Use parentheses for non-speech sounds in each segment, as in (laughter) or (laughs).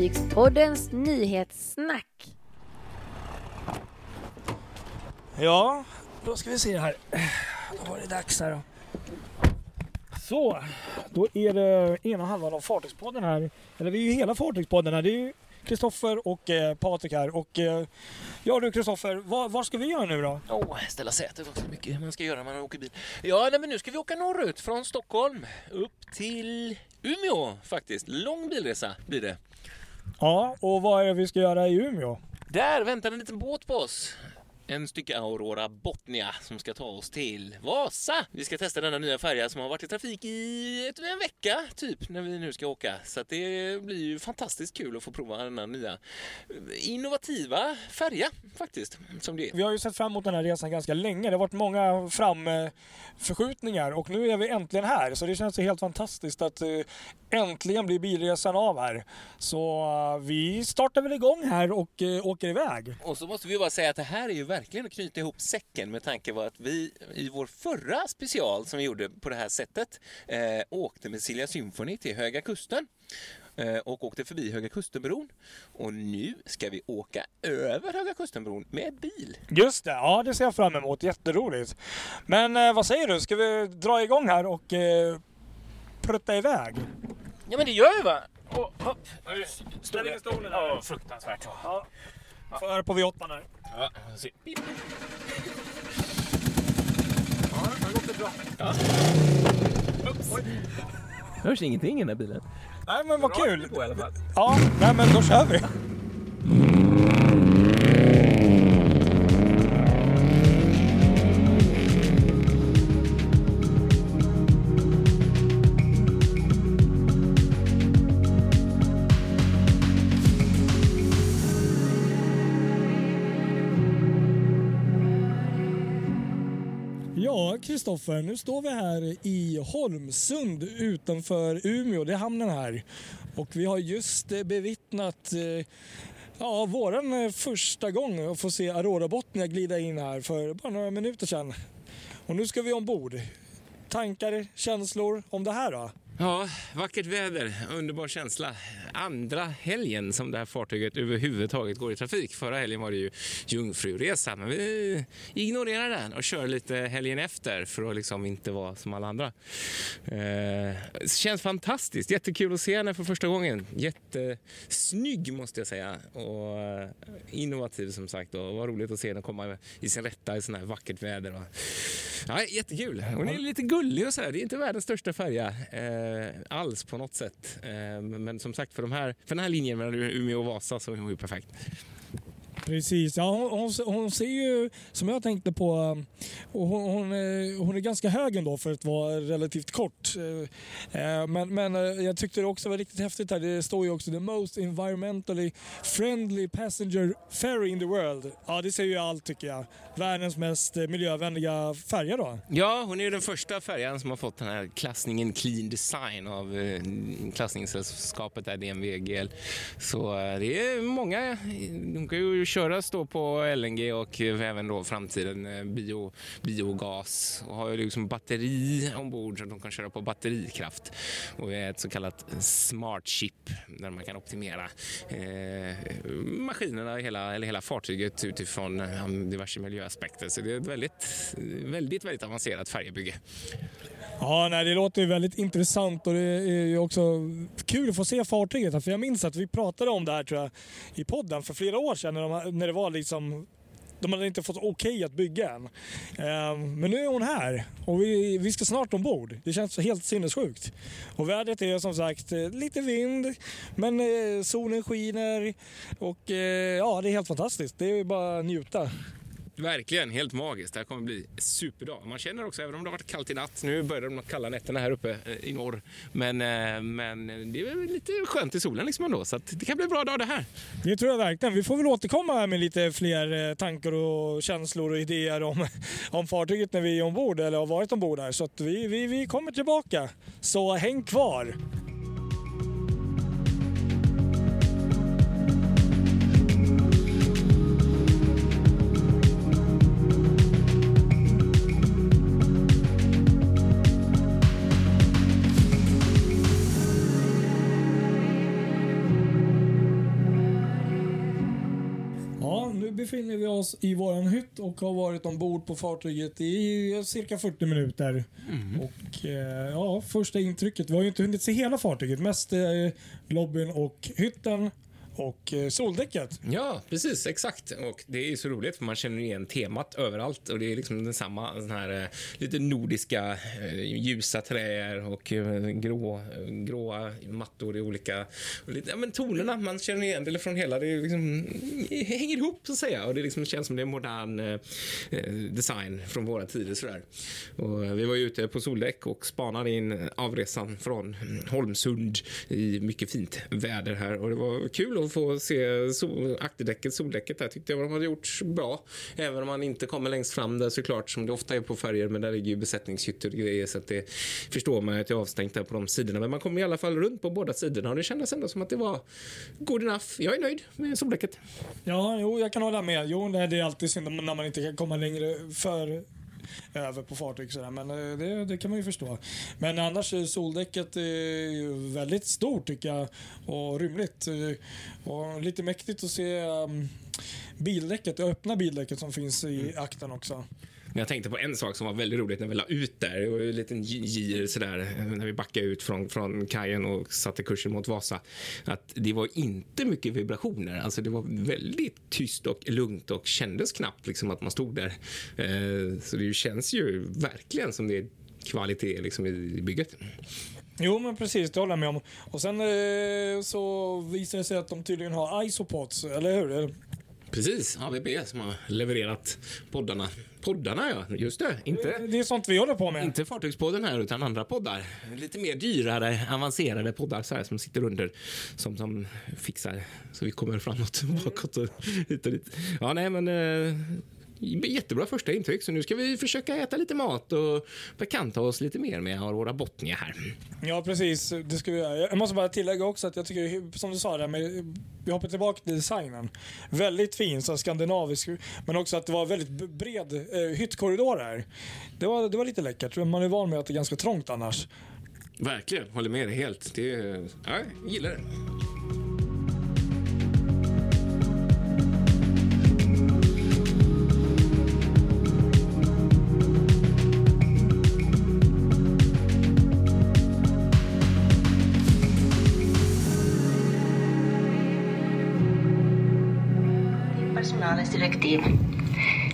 Fartygspoddens nyhetssnack. Ja, då ska vi se här. Då var det dags här då. Så, då är det ena halvan av Fartygspodden här. Eller vi är ju hela Fartygspodden här. Det är ju Kristoffer och eh, Patrik här. Och eh, ja du Kristoffer, vad, vad ska vi göra nu då? Åh, ställa sätet också. Mycket man ska göra när man åker bil. Ja, nej, men nu ska vi åka norrut från Stockholm upp till Umeå faktiskt. Lång bilresa blir det. Ja, och vad är det vi ska göra i Umeå? Där väntar en liten båt på oss. En stycke Aurora Botnia som ska ta oss till Vasa. Vi ska testa denna nya färja som har varit i trafik i ett- en vecka typ när vi nu ska åka. Så det blir ju fantastiskt kul att få prova denna nya innovativa färja faktiskt. Som det är. Vi har ju sett fram emot den här resan ganska länge. Det har varit många framförskjutningar och nu är vi äntligen här. Så det känns ju helt fantastiskt att eh, äntligen blir bilresan av här. Så eh, vi startar väl igång här och eh, åker iväg. Och så måste vi bara säga att det här är ju verkligen att knyta ihop säcken med tanke på att vi i vår förra special som vi gjorde på det här sättet eh, åkte med Silja Symphony till Höga Kusten eh, och åkte förbi Höga Kustenbron. Och nu ska vi åka över Höga Kustenbron med bil. Just det, ja det ser jag fram emot. Jätteroligt. Men eh, vad säger du, ska vi dra igång här och eh, prutta iväg? Ja men det gör vi va? Och, hopp. Ställ in stolen Ja, fruktansvärt. Ja. Får höra på V8 här. Ja, se. Pip. Hörs ingenting i den här bilen. Nej men vad kul! På i alla fall. Ja, nej men då kör vi. Ja, Kristoffer, nu står vi här i Holmsund utanför Umeå. Det är hamnen här. Och vi har just eh, bevittnat eh, ja, våran eh, första gång att få se Aurora Botnia glida in här för bara några minuter sedan. Och nu ska vi ombord. Tankar, känslor om det här då? Ja, vackert väder, underbar känsla. Andra helgen som det här fartyget överhuvudtaget går i trafik. Förra helgen var det ju jungfruresa, men vi ignorerar den och kör lite helgen efter för att liksom inte vara som alla andra. Eh, känns fantastiskt, jättekul att se henne för första gången. Jättesnygg måste jag säga och eh, innovativ som sagt och vad roligt att se henne komma i sin rätta i sån här vackert väder. Ja, jättekul. Hon är lite gullig och så här. Det är inte världens största färja eh, Eh, alls på något sätt. Eh, men som sagt, för, de här, för den här linjen mellan Umeå och Vasa så är hon ju perfekt. Precis, ja, hon, hon, hon ser ju som jag tänkte på, eh, hon, hon, är, hon är ganska hög ändå för att vara relativt kort. Eh, men, men jag tyckte det också var riktigt häftigt här. Det står ju också the most environmentally friendly passenger ferry in the world. Ja, det säger ju allt tycker jag. Världens mest miljövänliga färja då. Ja, hon är ju den första färjan som har fått den här klassningen Clean Design av klassningssällskapet där, DNV GL. Så det är många, de kan ju köra köras då på LNG och även då framtiden eh, bio, biogas och har ju liksom batteri ombord så att de kan köra på batterikraft och är ett så kallat smart chip där man kan optimera eh, maskinerna, hela, eller hela fartyget utifrån eh, diverse miljöaspekter. Så det är ett väldigt, väldigt, väldigt avancerat färjebygge. Ja, nej, det låter ju väldigt intressant och det är ju också kul att få se fartyget. För jag minns att vi pratade om det här tror jag, i podden för flera år sedan när, de, när det var liksom de hade inte fått okej att bygga än. Ehm, men nu är hon här och vi, vi ska snart ombord. Det känns helt sinnessjukt. Och vädret är som sagt eh, lite vind, men eh, solen skiner och eh, ja, det är helt fantastiskt. Det är bara att njuta. Verkligen, helt magiskt. Det här kommer bli superdag. Man känner också, även om det har varit kallt i natt, nu börjar de kalla nätterna här uppe eh, i norr, men, eh, men det är lite skönt i solen liksom ändå, så att det kan bli en bra dag det här. Det tror jag verkligen. Vi får väl återkomma här med lite fler eh, tankar och känslor och idéer om, (laughs) om fartyget när vi är ombord eller har varit ombord här. Så att vi, vi, vi kommer tillbaka. Så häng kvar! Oss i våran hytt och har varit ombord på fartyget i cirka 40 minuter. Och eh, ja, första intrycket, vi har ju inte hunnit se hela fartyget, mest eh, lobbyn och hytten och eh, soldäcket. Ja, precis. Exakt. Och Det är ju så roligt, för man känner igen temat överallt. Och Det är liksom densamma, den här eh, lite nordiska eh, ljusa träer och grå, gråa mattor i olika... Och lite, ja, men tonerna, man känner igen det från hela... Det liksom, det hänger ihop, så att säga. Och Det liksom känns som det är modern eh, design från våra tider. Sådär. Och vi var ju ute på soldäck och spanade in avresan från mm, Holmsund i mycket fint väder här. Och Det var kul att få se sol, akterdäcket, soldäcket där tyckte jag de hade gjort bra. Även om man inte kommer längst fram där såklart som det ofta är på färger men där ligger ju besättningshytter och grejer så att det förstår man att det är avstängt där på de sidorna. Men man kommer i alla fall runt på båda sidorna och det kändes ändå som att det var good enough. Jag är nöjd med soldäcket. Ja, jo, jag kan hålla med. Jo, nej, det är alltid synd när man inte kan komma längre för över på fartyg sådär, men eh, det, det kan man ju förstå. Men annars är soldäcket eh, ju väldigt stort tycker jag och rymligt. Eh, Och lite mäktigt att se um, bildäcket, det öppna bildäcket som finns i akten också. Men jag tänkte på en sak som var väldigt roligt när vi la ut där. Det var ju en liten gir sådär när vi backade ut från, från kajen och satte kursen mot Vasa. Att det var inte mycket vibrationer. Alltså det var väldigt tyst och lugnt och kändes knappt liksom att man stod där. Eh, så det känns ju verkligen som det är kvalitet liksom i bygget. Jo, men precis, det håller jag med om. Och sen eh, så visar det sig att de tydligen har isopods, eller hur? Precis, AVB som har levererat poddarna. Poddarna ja, just det. Inte, Det är sånt vi håller på med. inte Fartygspodden här utan andra poddar. Lite mer dyrare, avancerade poddar så här, som sitter under. Som, som fixar så vi kommer framåt och (laughs) bakåt och hit och dit. Ja, nej men eh, Jättebra första intryck, så nu ska vi försöka äta lite mat och bekanta oss lite mer med Aurora Botnia här. Ja, precis. Det ska vi göra. Jag måste bara tillägga också att jag tycker, som du sa, där med, vi hoppar tillbaka till designen. Väldigt fin, så skandinavisk, men också att det var väldigt bred eh, hyttkorridor här. Det var, det var lite läckert. Man är van med att det är ganska trångt annars. Verkligen, håller med dig helt. Det, ja, jag gillar det. Personalens direktiv.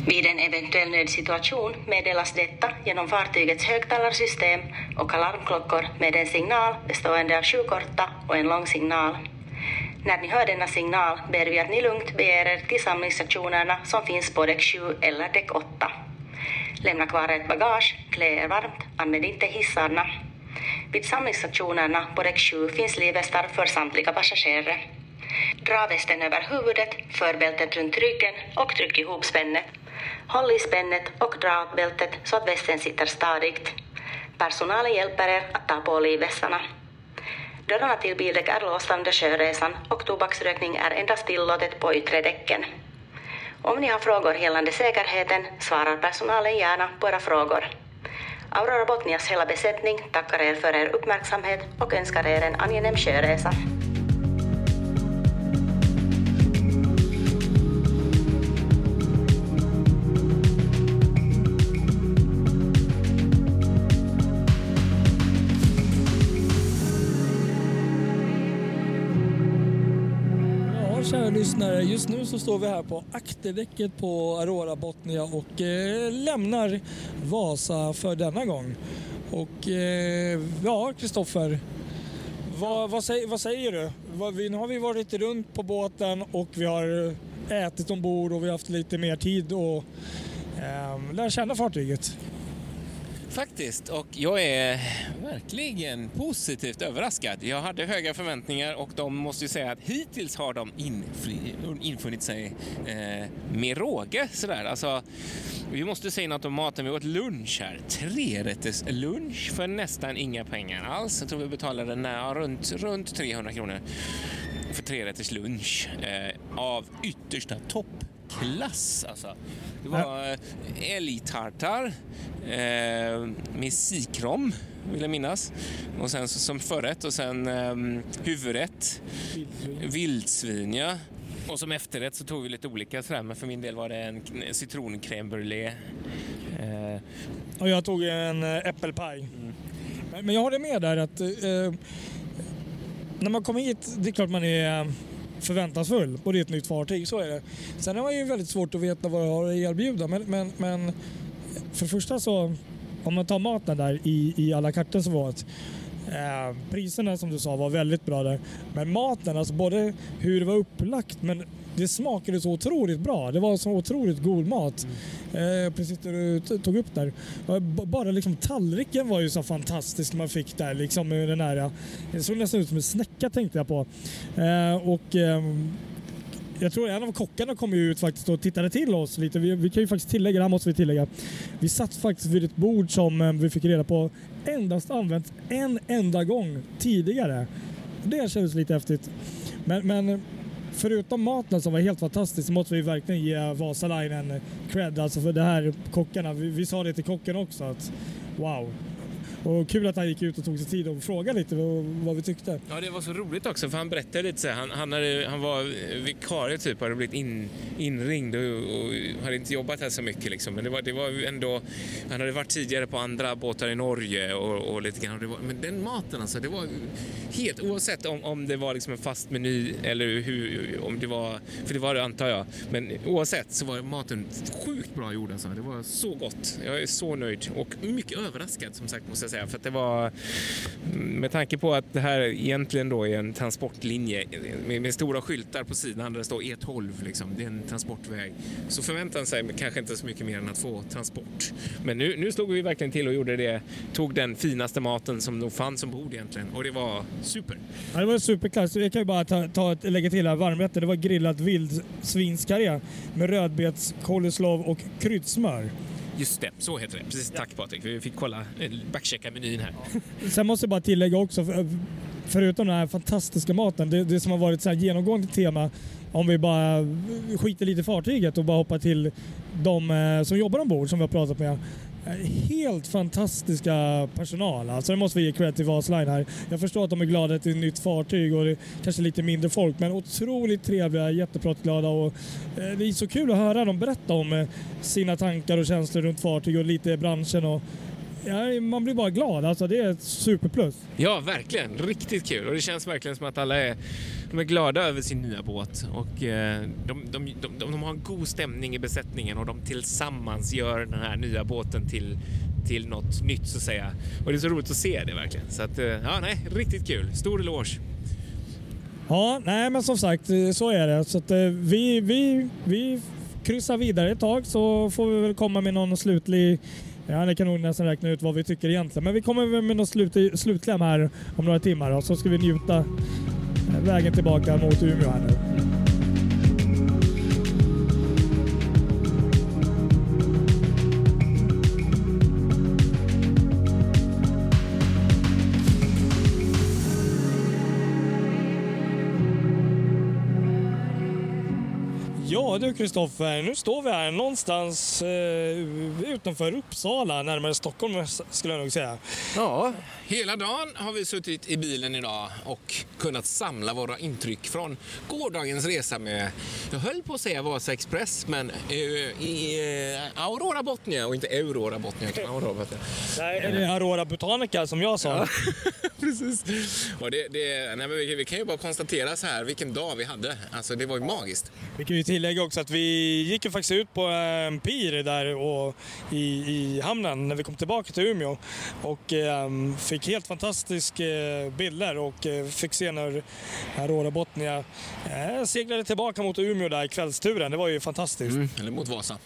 Vid en eventuell nödsituation meddelas detta genom fartygets högtalarsystem och alarmklockor med en signal bestående av sju korta och en lång signal. När ni hör denna signal ber vi att ni lugnt beger er till samlingsstationerna som finns på däck 7 eller däck 8. Lämna kvar ert bagage, klä er varmt, använd inte hissarna. Vid samlingsstationerna på däck 7 finns livvästar för samtliga passagerare. Dra västen över huvudet, för bältet runt ryggen och tryck ihop spännet. Håll i spännet och dra åt bältet så att västen sitter stadigt. Personalen hjälper er att ta på livvästarna. Dörrarna till bildäck är låsta under sjöresan och tobaksrökning är endast tillåtet på yttre däcken. Om ni har frågor gällande säkerheten svarar personalen gärna på era frågor. Aurora Botnias hela besättning tackar er för er uppmärksamhet och önskar er en angenäm sjöresa. Lyssnare. Just nu så står vi här på akterdäcket på Aurora Botnia och eh, lämnar Vasa för denna gång. Och eh, ja, Kristoffer. Vad, vad, säger, vad säger du? Vad, vi, nu har vi varit runt på båten och vi har ätit ombord och vi har haft lite mer tid och eh, lära känna fartyget. Faktiskt, och jag är verkligen positivt överraskad. Jag hade höga förväntningar och de måste ju säga att hittills har de infunnit sig eh, med råge. Sådär. Alltså, vi måste säga något om maten. Vi åt lunch här. Trerätters lunch för nästan inga pengar alls. Jag tror vi betalade när, runt, runt 300 kronor för trerätters lunch eh, av yttersta topp toppklass. Alltså. Det var eh, älgtartar eh, med sikrom, vill jag minnas. Och sen som förrätt och sen eh, huvudrätt. Vildsvin, ja. Och som efterrätt så tog vi lite olika sådär, men för min del var det en citroncrème brûlée. Eh, Och jag tog en eh, äppelpaj. Men, men jag håller med där att eh, när man kommer hit, det är klart man är eh, förväntansfull och det är ett nytt fartyg, så är det. Sen är det ju väldigt svårt att veta vad det har att erbjuda men, men, men för det första så, om man tar maten där i, i alla kartor som var det Eh, priserna som du sa var väldigt bra där. Men maten, alltså både hur det var upplagt men det smakade så otroligt bra. Det var så otroligt god mat. Eh, precis det du tog upp där. Bara liksom tallriken var ju så fantastisk man fick där. Liksom med den här, det såg nästan ut som en snäcka tänkte jag på. Eh, och eh, jag tror en av kockarna kom ut faktiskt och tittade till oss lite. Vi, vi kan ju faktiskt tillägga, det här måste vi tillägga. Vi satt faktiskt vid ett bord som ehm, vi fick reda på endast använts en enda gång tidigare. Det kändes lite häftigt. Men, men förutom maten som var helt fantastisk så måste vi verkligen ge Vasalainen cred. Alltså för det här kockarna. Vi, vi sa det till kocken också att wow. Och kul att han gick ut och tog sig tid och frågade lite vad, vad vi tyckte. Ja, det var så roligt också för han berättade lite så här, han, han, hade, han var vikarie typ, hade blivit in, inringd och, och hade inte jobbat här så mycket liksom. Men det var, det var ändå, han hade varit tidigare på andra båtar i Norge och, och lite grann. Och det var, men den maten alltså, det var helt oavsett om, om det var liksom en fast meny eller hur, om det var, för det var det antar jag. Men oavsett så var maten sjukt bra gjord alltså. Det var så gott. Jag är så nöjd och mycket överraskad som sagt måste jag säga säga. För att det var, med tanke på att det här egentligen då är en transportlinje med, med stora skyltar på sidan där det står E12, liksom. det är en transportväg, så förväntar han sig kanske inte så mycket mer än att få transport. Men nu, nu slog vi verkligen till och gjorde det, tog den finaste maten som nog fanns ombord egentligen och det var super. Ja, det var superklass. Jag kan ju bara ta, ta ett, lägga till här varmrätter. Det var grillat vildsvinskarré med rödbets, coleslaw och kryddsmör. Just det, så heter det. Precis, tack Patrik. Vi fick kolla, eh, backchecka menyn här. (laughs) Sen måste jag bara tillägga också, för, förutom den här fantastiska maten, det, det som har varit så här genomgående tema, om vi bara skiter lite i fartyget och bara hoppar till de eh, som jobbar ombord som vi har pratat med. Helt fantastiska personal. Alltså det måste vi ge cred till Vasline här. Jag förstår att de är glada att det är ett nytt fartyg och det är kanske lite mindre folk, men otroligt trevliga, jättepratglada och eh, det är så kul att höra dem berätta om eh, sina tankar och känslor runt fartyg och lite branschen och ja, man blir bara glad. Alltså det är ett superplus. Ja, verkligen. Riktigt kul. Och det känns verkligen som att alla är, de är glada över sin nya båt. Och eh, de, de, de, de, har en god stämning i besättningen och de tillsammans gör den här nya båten till, till något nytt så att säga. Och det är så roligt att se det verkligen. Så att, eh, ja, nej, riktigt kul. Stor eloge. Ja, nej men som sagt eh, så är det. Så att, vi, vi, vi kryssar vidare ett tag så får vi väl komma med någon slutlig Ja, ni kan nog nästan räkna ut vad vi tycker egentligen. Men vi kommer med något slut, slutkläm här om några timmar och så ska vi njuta vägen tillbaka mot Umeå här nu. Ja du Kristoffer, nu står vi här någonstans eh, utanför Uppsala, närmare Stockholm skulle jag nog säga. Ja, hela dagen har vi suttit i bilen idag och kunnat samla våra intryck från gårdagens resa med, jag höll på att säga Vasa Express, men eh, i eh, Aurora Botnia och inte Aurora Botnia, utan Aurora Botnia. Nej, är det Aurora Botanica som jag sa? (laughs) Precis. Och det, det, nej, vi, vi kan ju bara konstatera så här, vilken dag vi hade. Alltså det var ju magiskt. Vi kan ju tillägga också att vi gick ju faktiskt ut på en pir där och i, i hamnen när vi kom tillbaka till Umeå och eh, fick helt fantastiska eh, bilder och eh, fick se när Aurora Botnia eh, seglade tillbaka mot Umeå där i kvällsturen. Det var ju fantastiskt. Eller mot Vasa.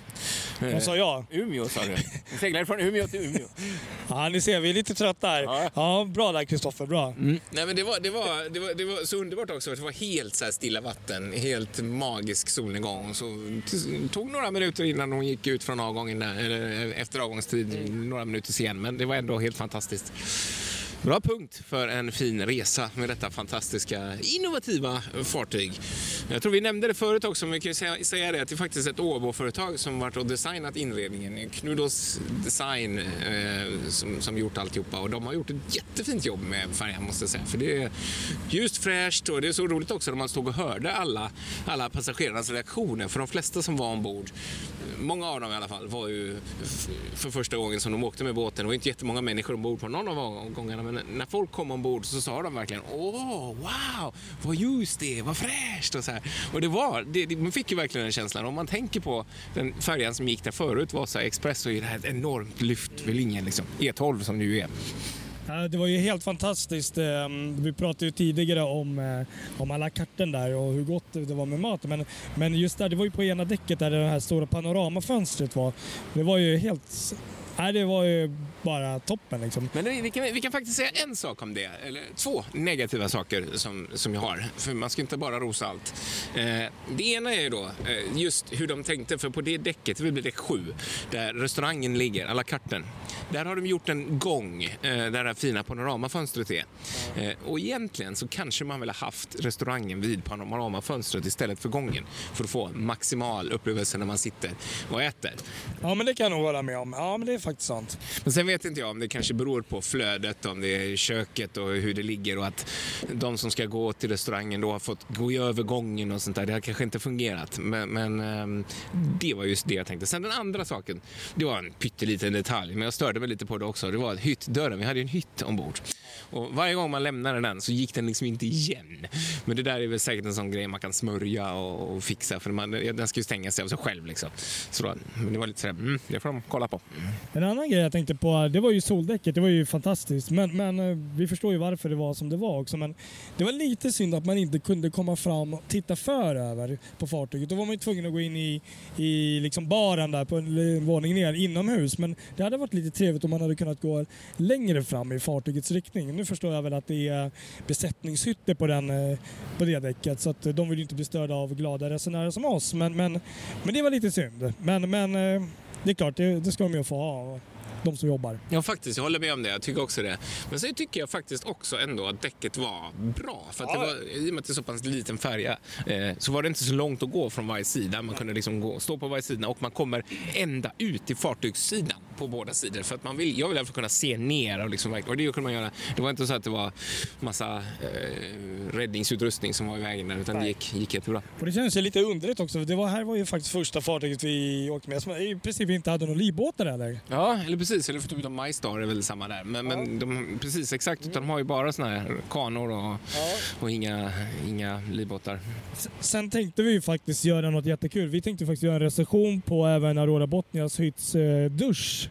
Vad sa jag? Umeå sa du. Vi seglade från Umeå till Umeå. (laughs) Ja, ni ser, vi är lite trötta här. Ja. Ja, bra där Kristoffer, bra. Nej, men det, var, det, var, det, var, det var så underbart också. Det var helt så här stilla vatten, helt magisk solnedgång. Så det tog några minuter innan hon gick ut från avgången, där, eller efter avgångstid, några minuter sen. Men det var ändå helt fantastiskt. Bra punkt för en fin resa med detta fantastiska, innovativa fartyg. Jag tror vi nämnde det förut också, men vi kan ju säga, säga det att det är faktiskt ett Åbo-företag som varit och designat inredningen. Knudos Design eh, som, som gjort alltihopa och de har gjort ett jättefint jobb med färjan måste jag säga. För det är ljust, fräscht och det är så roligt också när man stod och hörde alla, alla passagerarnas reaktioner. För de flesta som var ombord, många av dem i alla fall, var ju för första gången som de åkte med båten. Det var inte jättemånga människor ombord på någon av avgångarna men när folk kom ombord så sa de verkligen åh, wow, vad ljust det är, vad fräscht och så här. Och det var, det, det, man fick ju verkligen den känslan. Om man tänker på den färjan som gick där förut, Vasa Express, så är det här ett enormt lyft vid linjen liksom. E12 som det ju är. Det var ju helt fantastiskt. Ehm, vi pratade ju tidigare om, eh, om alla karten där och hur gott det var med mat. Men, men just där, det var ju på ena däcket där det här stora panoramafönstret var. Det var ju helt... Nej, det var ju bara toppen liksom. Men vi, kan, vi kan faktiskt säga en sak om det, eller två negativa saker som, som jag har. För man ska inte bara rosa allt. Eh, det ena är ju då eh, just hur de tänkte, för på det däcket, det blir däck 7, där restaurangen ligger, alla karten. Där har de gjort en gång eh, där det här fina panoramafönstret är. Eh, och egentligen så kanske man väl har haft restaurangen vid panoramafönstret istället för gången för att få maximal upplevelse när man sitter och äter. Ja, men det kan jag nog hålla med om. Ja, men det är faktiskt sant. Men sen vet inte jag om det kanske beror på flödet, om det är köket och hur det ligger och att de som ska gå till restaurangen då har fått gå över gången och sånt där. Det har kanske inte fungerat. Men, men ehm, det var just det jag tänkte. Sen den andra saken, det var en pytteliten detalj, men jag störde mig lite på det också. Det var hyttdörren, vi hade ju en hytt ombord. Och varje gång man lämnade den så gick den liksom inte igen. Men det där är väl säkert en sån grej man kan smörja och, och fixa för man, den ska ju stänga sig av sig själv liksom. Så då, men det var lite sådär, mm, det får de kolla på. En annan grej jag tänkte på, det var ju soldäcket. Det var ju fantastiskt. Men, men eh, vi förstår ju varför det var som det var också. Men det var lite synd att man inte kunde komma fram och titta för över på fartyget. Då var man ju tvungen att gå in i, i liksom baren där på en våning ner inomhus. Men det hade varit lite trevligt om man hade kunnat gå längre fram i fartygets riktning. Nu förstår jag väl att det är besättningshytter på, den, eh, på det däcket så att eh, de vill ju inte bli störda av glada resenärer som oss. Men, men, men det var lite synd. Men, men eh, det är klart, det, det ska de ju få ha, de som jobbar. Ja, faktiskt. Jag håller med om det. Jag tycker också det. Men sen tycker jag faktiskt också ändå att däcket var bra. För att det var, I och med att det är så pass liten färja eh, så var det inte så långt att gå från varje sida. Man kunde liksom gå, stå på varje sida och man kommer ända ut till fartygssidan på båda sidor. För att man vill, jag vill därför kunna se ner och, liksom, och det kunde man göra. Det var inte så att det var massa eh, räddningsutrustning som var i vägen där, utan det gick, gick jättebra. Och det känns ju lite underligt också. för Det var, här var ju faktiskt första fartyget vi åkte med som i princip inte hade någon livbåtar eller? Ja, eller precis. Eller för typ av MyStar är väl samma där. Men, men de, precis exakt, utan de har ju bara såna här kanor och, och inga, inga livbåtar. Sen tänkte vi ju faktiskt göra något jättekul. Vi tänkte faktiskt göra en recension på även Aurora Botnias hytts eh, dusch.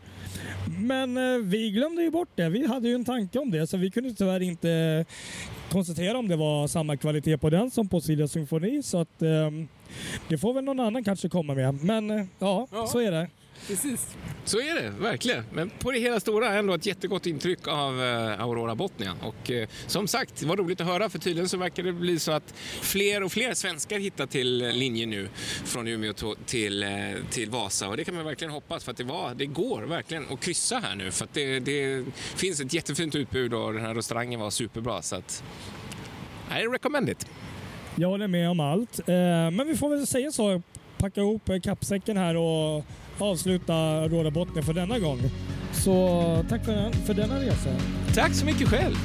Men eh, vi glömde ju bort det. Vi hade ju en tanke om det så vi kunde tyvärr inte konstatera om det var samma kvalitet på den som på Silja Symfoni. Så att eh, det får väl någon annan kanske komma med. Men eh, ja, Ja. så är det. Precis. Så är det, verkligen. Men på det hela stora ändå ett jättegott intryck av eh, Aurora Botnia. Och eh, som sagt, det var roligt att höra för tydligen så verkar det bli så att fler och fler svenskar hittar till linjen nu från Umeå till, eh, till Vasa. Och det kan man verkligen hoppas för att det, var, det går verkligen att kryssa här nu. För att det, det finns ett jättefint utbud och den här restaurangen var superbra. Så att, I recommend it. Jag håller med om allt. Eh, men vi får väl säga så. Packa ihop eh, kappsäcken här och avsluta Råda Botnia för denna gång. Så tack för, den, för denna resa. Tack så mycket själv.